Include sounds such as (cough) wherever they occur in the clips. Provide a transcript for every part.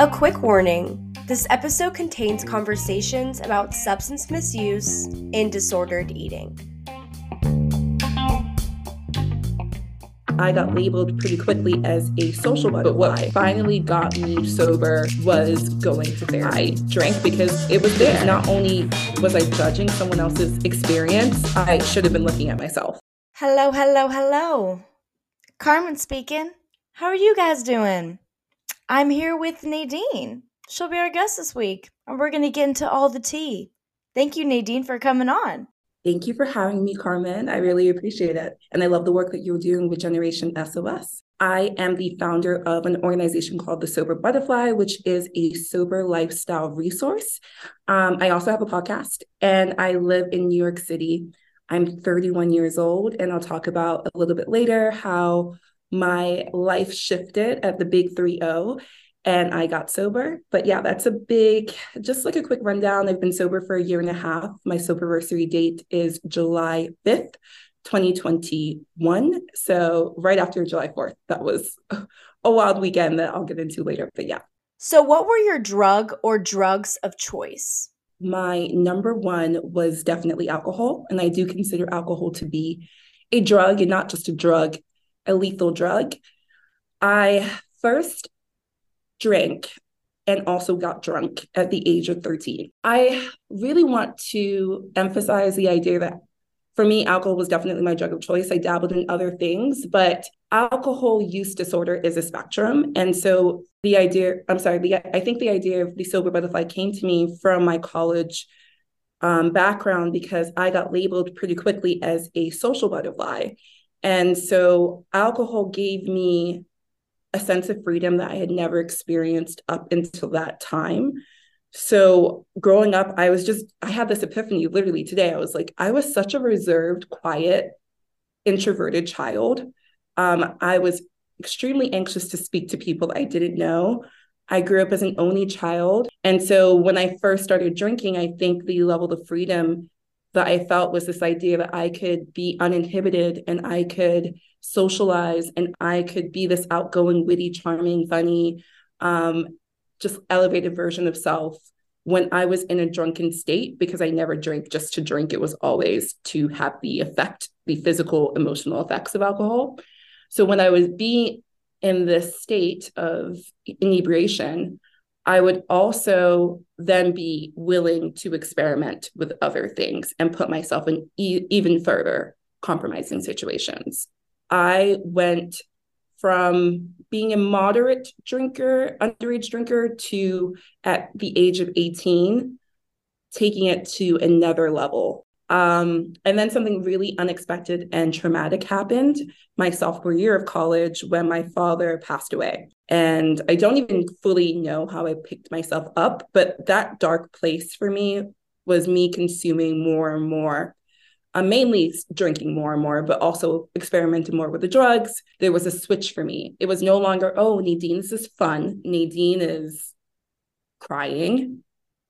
A quick warning this episode contains conversations about substance misuse and disordered eating. I got labeled pretty quickly as a social butterfly. But what finally got me sober was going to therapy. I drank because it was there. Not only was I judging someone else's experience, I should have been looking at myself. Hello, hello, hello. Carmen speaking. How are you guys doing? I'm here with Nadine. She'll be our guest this week, and we're going to get into all the tea. Thank you, Nadine, for coming on. Thank you for having me, Carmen. I really appreciate it. And I love the work that you're doing with Generation SOS. I am the founder of an organization called the Sober Butterfly, which is a sober lifestyle resource. Um, I also have a podcast and I live in New York City. I'm 31 years old, and I'll talk about a little bit later how my life shifted at the big 3 0 and I got sober. But yeah, that's a big, just like a quick rundown. I've been sober for a year and a half. My soberversary date is July 5th, 2021. So right after July 4th, that was (laughs) a wild weekend that I'll get into later. But yeah. So, what were your drug or drugs of choice? My number one was definitely alcohol. And I do consider alcohol to be a drug and not just a drug, a lethal drug. I first drank and also got drunk at the age of 13. I really want to emphasize the idea that for me, alcohol was definitely my drug of choice. I dabbled in other things, but alcohol use disorder is a spectrum. And so the idea, I'm sorry, the, I think the idea of the sober butterfly came to me from my college um, background because I got labeled pretty quickly as a social butterfly. And so alcohol gave me a sense of freedom that I had never experienced up until that time. So growing up, I was just, I had this epiphany literally today. I was like, I was such a reserved, quiet, introverted child. Um, I was extremely anxious to speak to people I didn't know. I grew up as an only child. And so when I first started drinking, I think the level of freedom that I felt was this idea that I could be uninhibited and I could socialize and I could be this outgoing, witty, charming, funny, um, just elevated version of self when I was in a drunken state because I never drank just to drink. It was always to have the effect, the physical, emotional effects of alcohol. So when I was being in this state of inebriation, I would also then be willing to experiment with other things and put myself in e- even further compromising situations. I went from being a moderate drinker, underage drinker, to at the age of 18, taking it to another level. Um, and then something really unexpected and traumatic happened my sophomore year of college when my father passed away. And I don't even fully know how I picked myself up, but that dark place for me was me consuming more and more I'm mainly drinking more and more, but also experimenting more with the drugs. There was a switch for me. It was no longer, oh, Nadine, this is fun. Nadine is crying,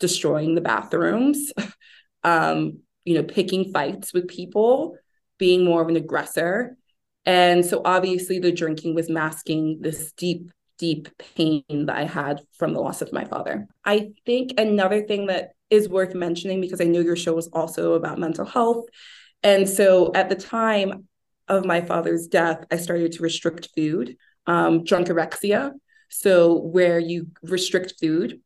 destroying the bathrooms, (laughs) um, you know, picking fights with people, being more of an aggressor. And so obviously the drinking was masking this deep, deep pain that I had from the loss of my father. I think another thing that is worth mentioning because I know your show was also about mental health. And so at the time of my father's death, I started to restrict food, um, drunkorexia. So, where you restrict food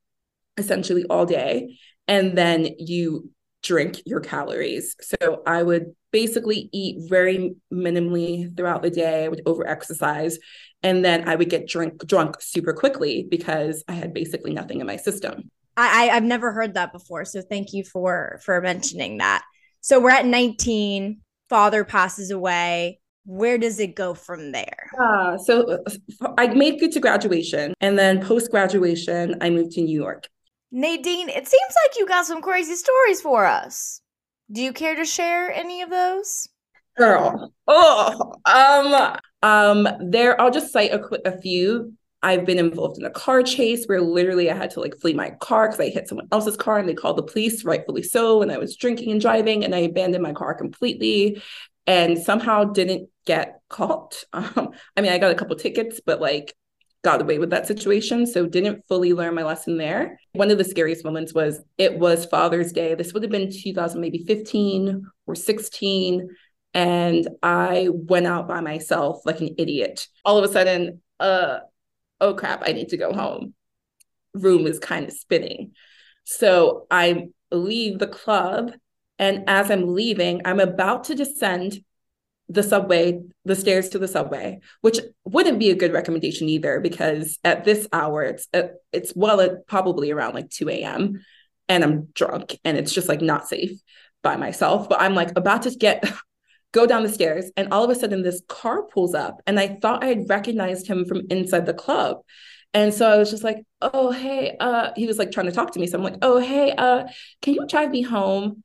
essentially all day and then you drink your calories. So, I would basically eat very minimally throughout the day. I would over exercise and then I would get drink drunk super quickly because I had basically nothing in my system. I, I've never heard that before. So thank you for for mentioning that. So we're at 19. Father passes away. Where does it go from there? Uh, so I made it to graduation, and then post graduation, I moved to New York. Nadine, it seems like you got some crazy stories for us. Do you care to share any of those? Girl, oh, um, um, there. I'll just cite a, a few. I've been involved in a car chase where literally I had to like flee my car because I hit someone else's car and they called the police, rightfully so. And I was drinking and driving and I abandoned my car completely and somehow didn't get caught. (laughs) Um, I mean, I got a couple tickets, but like got away with that situation. So didn't fully learn my lesson there. One of the scariest moments was it was Father's Day. This would have been 2000, maybe 15 or 16. And I went out by myself like an idiot. All of a sudden, uh, oh crap, I need to go home. Room is kind of spinning. So I leave the club. And as I'm leaving, I'm about to descend the subway, the stairs to the subway, which wouldn't be a good recommendation either, because at this hour, it's uh, it's well, at probably around like 2 a.m. and I'm drunk and it's just like not safe by myself. But I'm like about to get (laughs) go down the stairs, and all of a sudden this car pulls up, and I thought I had recognized him from inside the club. And so I was just like, oh, hey, uh, he was like trying to talk to me. So I'm like, oh, hey, uh, can you drive me home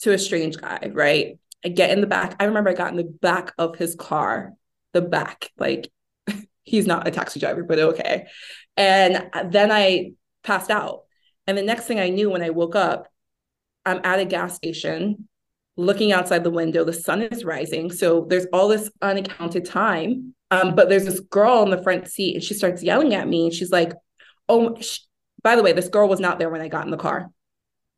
to a strange guy? Right. I get in the back. I remember I got in the back of his car, the back, like (laughs) he's not a taxi driver, but okay. And then I passed out. And the next thing I knew when I woke up, I'm at a gas station looking outside the window. The sun is rising. So there's all this unaccounted time. Um, but there's this girl in the front seat and she starts yelling at me. And she's like, Oh, sh- by the way, this girl was not there when I got in the car.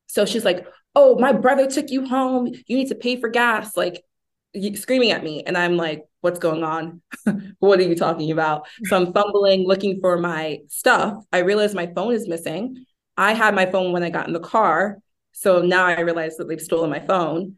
So she's like, oh, my brother took you home. You need to pay for gas, like screaming at me. And I'm like, what's going on? (laughs) what are you talking about? So I'm fumbling, looking for my stuff. I realize my phone is missing. I had my phone when I got in the car. So now I realize that they've stolen my phone.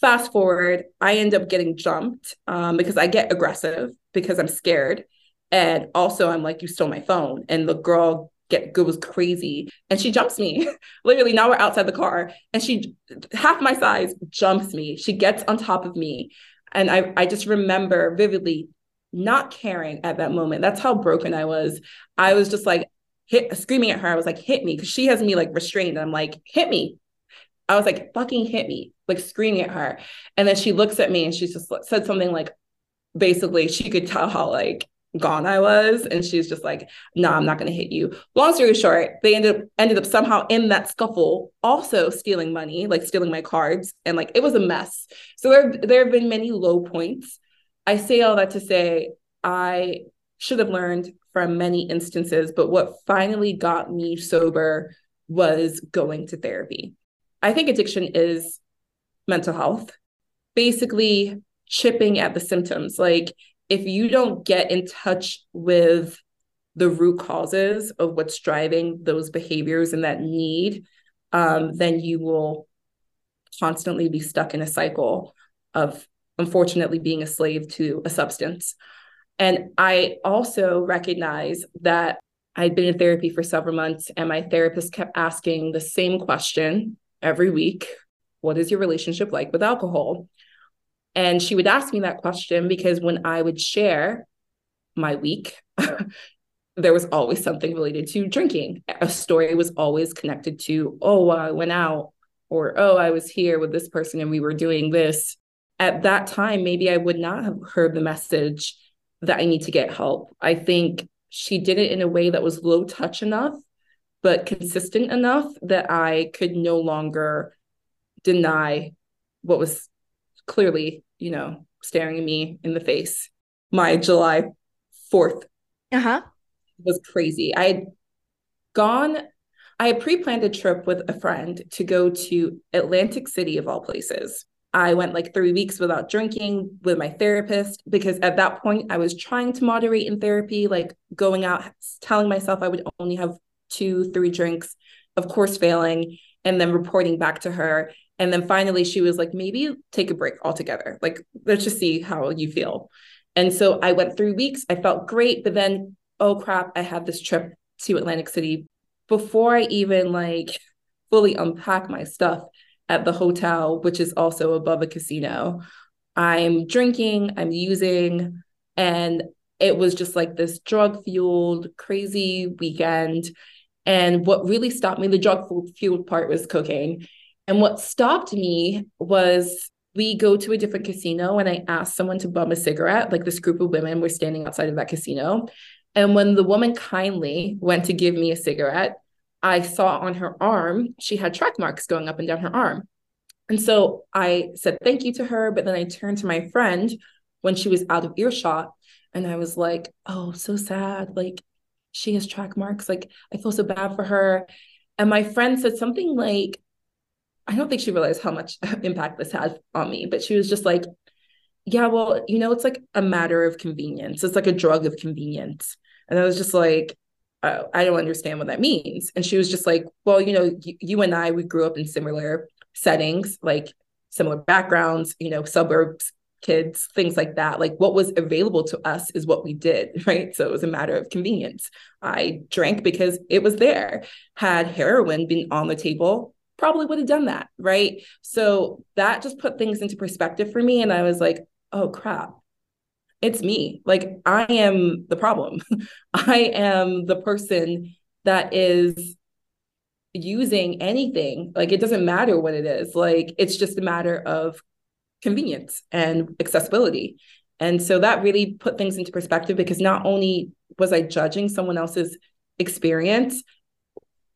Fast forward, I end up getting jumped um, because I get aggressive because I'm scared. And also, I'm like, you stole my phone. And the girl get good was crazy. And she jumps me. (laughs) Literally, now we're outside the car. And she half my size jumps me. She gets on top of me. And I, I just remember vividly not caring at that moment. That's how broken I was. I was just like hit screaming at her. I was like, hit me. Cause she has me like restrained. And i'm like, hit me. I was like, fucking hit me, like screaming at her. And then she looks at me and she just said something like, basically, she could tell how like gone I was. And she's just like, no, nah, I'm not gonna hit you. Long story short, they ended up ended up somehow in that scuffle also stealing money, like stealing my cards. And like it was a mess. So there, there have been many low points. I say all that to say I should have learned from many instances, but what finally got me sober was going to therapy. I think addiction is mental health, basically chipping at the symptoms. Like if you don't get in touch with the root causes of what's driving those behaviors and that need, um, then you will constantly be stuck in a cycle of unfortunately being a slave to a substance. And I also recognize that I'd been in therapy for several months, and my therapist kept asking the same question every week What is your relationship like with alcohol? And she would ask me that question because when I would share my week, (laughs) there was always something related to drinking. A story was always connected to, oh, I went out, or oh, I was here with this person and we were doing this. At that time, maybe I would not have heard the message that I need to get help. I think she did it in a way that was low touch enough, but consistent enough that I could no longer deny what was clearly you know, staring me in the face. My July 4th uh-huh. was crazy. I had gone, I had pre planned a trip with a friend to go to Atlantic City, of all places. I went like three weeks without drinking with my therapist because at that point I was trying to moderate in therapy, like going out, telling myself I would only have two, three drinks, of course, failing, and then reporting back to her and then finally, she was like, maybe take a break altogether. Like, let's just see how you feel. And so I went three weeks. I felt great. But then, oh crap, I had this trip to Atlantic City before I even like fully unpack my stuff at the hotel, which is also above a casino. I'm drinking, I'm using, and it was just like this drug fueled, crazy weekend. And what really stopped me, the drug fueled part was cocaine. And what stopped me was we go to a different casino and I asked someone to bum a cigarette. Like this group of women were standing outside of that casino. And when the woman kindly went to give me a cigarette, I saw on her arm, she had track marks going up and down her arm. And so I said thank you to her. But then I turned to my friend when she was out of earshot And I was like, oh, so sad. Like, she has track marks. Like, I feel so bad for her. And my friend said something like, I don't think she realized how much (laughs) impact this had on me, but she was just like, yeah, well, you know, it's like a matter of convenience. It's like a drug of convenience. And I was just like, uh, I don't understand what that means. And she was just like, well, you know, you, you and I, we grew up in similar settings, like similar backgrounds, you know, suburbs, kids, things like that. Like what was available to us is what we did, (laughs) right? So it was a matter of convenience. I drank because it was there. Had heroin been on the table, probably would have done that, right? So that just put things into perspective for me. And I was like, oh crap, it's me. Like I am the problem. (laughs) I am the person that is using anything. Like it doesn't matter what it is. Like it's just a matter of convenience and accessibility. And so that really put things into perspective because not only was I judging someone else's experience,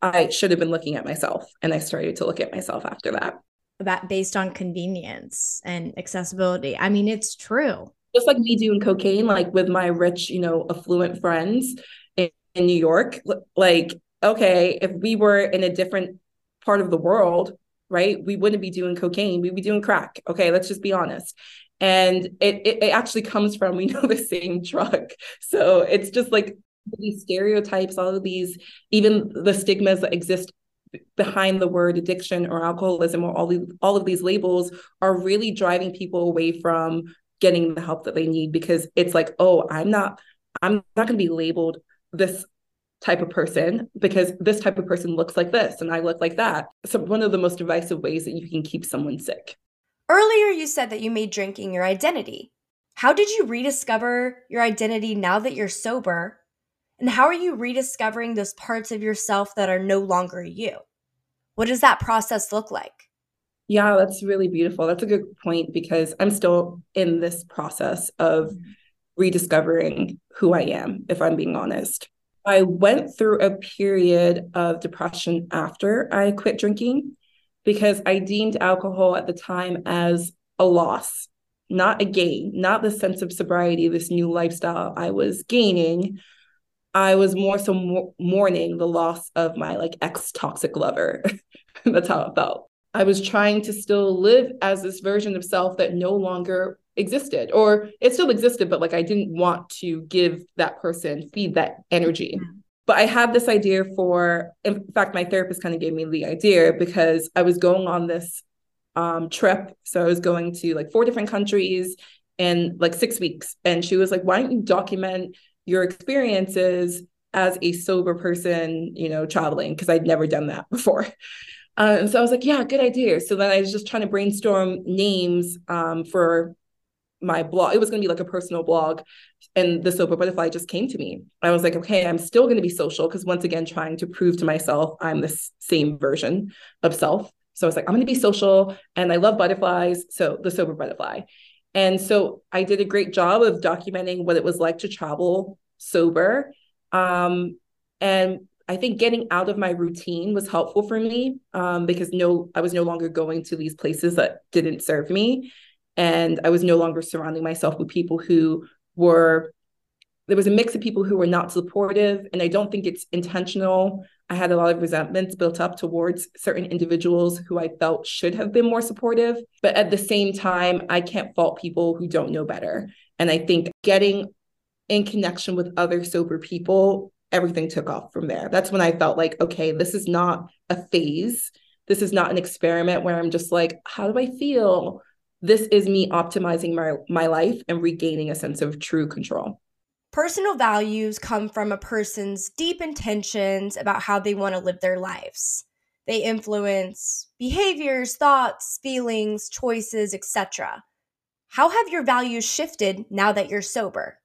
I should have been looking at myself. And I started to look at myself after that. That based on convenience and accessibility. I mean, it's true just like me doing cocaine, like with my rich, you know, affluent friends in, in New York, like, okay, if we were in a different part of the world, right, we wouldn't be doing cocaine, we'd be doing crack. Okay, let's just be honest. And it, it, it actually comes from, we (laughs) know the same drug. So it's just like these stereotypes, all of these, even the stigmas that exist behind the word addiction or alcoholism or all these all of these labels are really driving people away from getting the help that they need because it's like, oh, I'm not, I'm not going to be labeled this type of person because this type of person looks like this and I look like that. So one of the most divisive ways that you can keep someone sick. Earlier you said that you made drinking your identity. How did you rediscover your identity now that you're sober? And how are you rediscovering those parts of yourself that are no longer you? What does that process look like? Yeah, that's really beautiful. That's a good point because I'm still in this process of mm-hmm. rediscovering who I am, if I'm being honest. I went through a period of depression after I quit drinking because I deemed alcohol at the time as a loss, not a gain, not the sense of sobriety, this new lifestyle I was gaining. I was more so mourning the loss of my like ex toxic lover. (laughs) That's how it felt. I was trying to still live as this version of self that no longer existed, or it still existed, but like I didn't want to give that person, feed that energy. Mm-hmm. But I had this idea for, in fact, my therapist kind of gave me the idea because I was going on this um, trip. So I was going to like four different countries in like six weeks. And she was like, why don't you document your experiences as a sober person, you know, traveling? Because I'd never done that (laughs) before. Uh, and so I was like, yeah, good idea. So then I was just trying to brainstorm names um, for my blog. It was going to be like a personal blog. And the Sober Butterfly just came to me. I was like, okay, I'm still going to be social because once again, trying to prove to myself I'm the same version of self. So I was like, I'm going to be social and I love butterflies. So the Sober Butterfly. And so I did a great job of documenting what it was like to travel sober. Um, and I think getting out of my routine was helpful for me um, because no, I was no longer going to these places that didn't serve me, and I was no longer surrounding myself with people who were. There was a mix of people who were not supportive, and I don't think it's intentional. I had a lot of resentments built up towards certain individuals who I felt should have been more supportive. But at the same time, I can't fault people who don't know better. And I think getting in connection with other sober people everything took off from there. That's when I felt like, okay, this is not a phase. This is not an experiment where I'm just like, how do I feel? This is me optimizing my, my life and regaining a sense of true control. Personal values come from a person's deep intentions about how they want to live their lives. They influence behaviors, thoughts, feelings, choices, etc. How have your values shifted now that you're sober?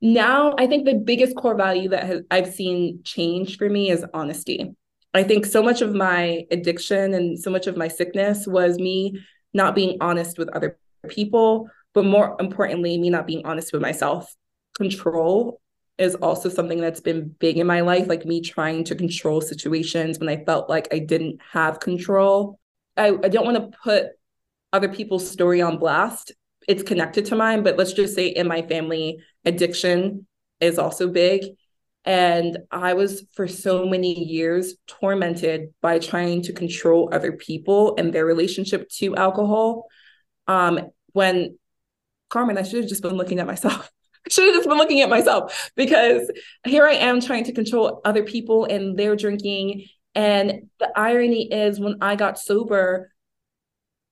now i think the biggest core value that has, i've seen change for me is honesty i think so much of my addiction and so much of my sickness was me not being honest with other people but more importantly me not being honest with myself. Control is also something that's been big in my life like me trying to control situations when i felt like i didn't have control. I, I don't want to put other people's story on blast. It's connected to mine, but let's just say in my family, addiction is also big. And I was for so many years tormented by trying to control other people and their relationship to alcohol. Um, when Carmen, I should have just been looking at myself. (laughs) I should have just been looking at myself because here I am trying to control other people and their drinking. And the irony is, when I got sober,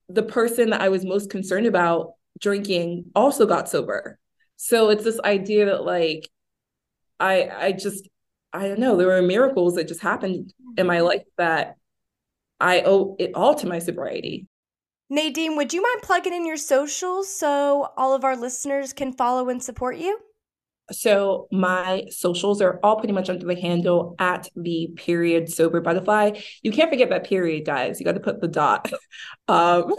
the person that I was most concerned about drinking also got sober. So it's this idea that like I I just I don't know, there were miracles that just happened in my life that I owe it all to my sobriety. Nadine, would you mind plugging in your socials so all of our listeners can follow and support you? So my socials are all pretty much under the handle at the period sober butterfly. You can't forget that period, guys. You got to put the dot. (laughs) Um,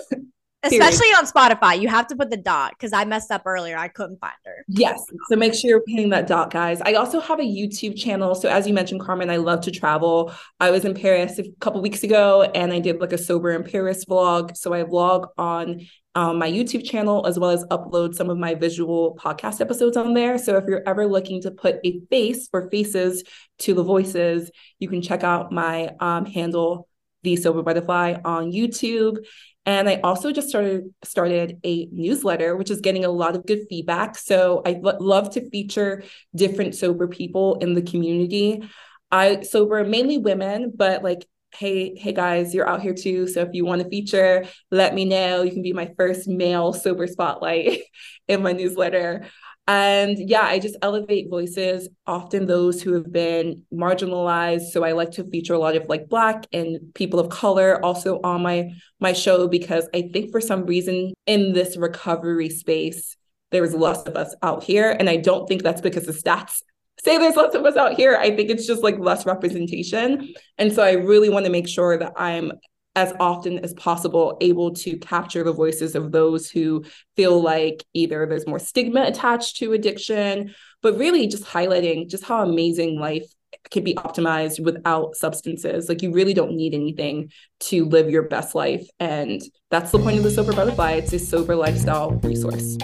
Especially on Spotify, you have to put the dot because I messed up earlier. I couldn't find her. Yes. So make sure you're putting that dot, guys. I also have a YouTube channel. So as you mentioned, Carmen, I love to travel. I was in Paris a couple weeks ago and I did like a sober in Paris vlog. So I vlog on um, my YouTube channel as well as upload some of my visual podcast episodes on there. So if you're ever looking to put a face or faces to the voices, you can check out my um, handle, the Sober Butterfly, on YouTube. And I also just started started a newsletter, which is getting a lot of good feedback. So I love to feature different sober people in the community. I sober mainly women, but like, hey, hey guys, you're out here too. So if you want to feature, let me know. You can be my first male sober spotlight (laughs) in my newsletter. And yeah, I just elevate voices, often those who have been marginalized. So I like to feature a lot of like black and people of color also on my my show because I think for some reason in this recovery space, there's less of us out here. And I don't think that's because the stats say there's less of us out here. I think it's just like less representation. And so I really want to make sure that I'm as often as possible able to capture the voices of those who feel like either there's more stigma attached to addiction, but really just highlighting just how amazing life can be optimized without substances. Like you really don't need anything to live your best life. And that's the point of the Sober Butterfly. It's a sober lifestyle resource.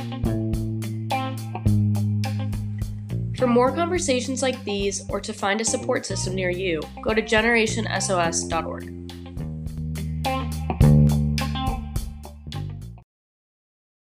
For more conversations like these or to find a support system near you, go to generationsos.org.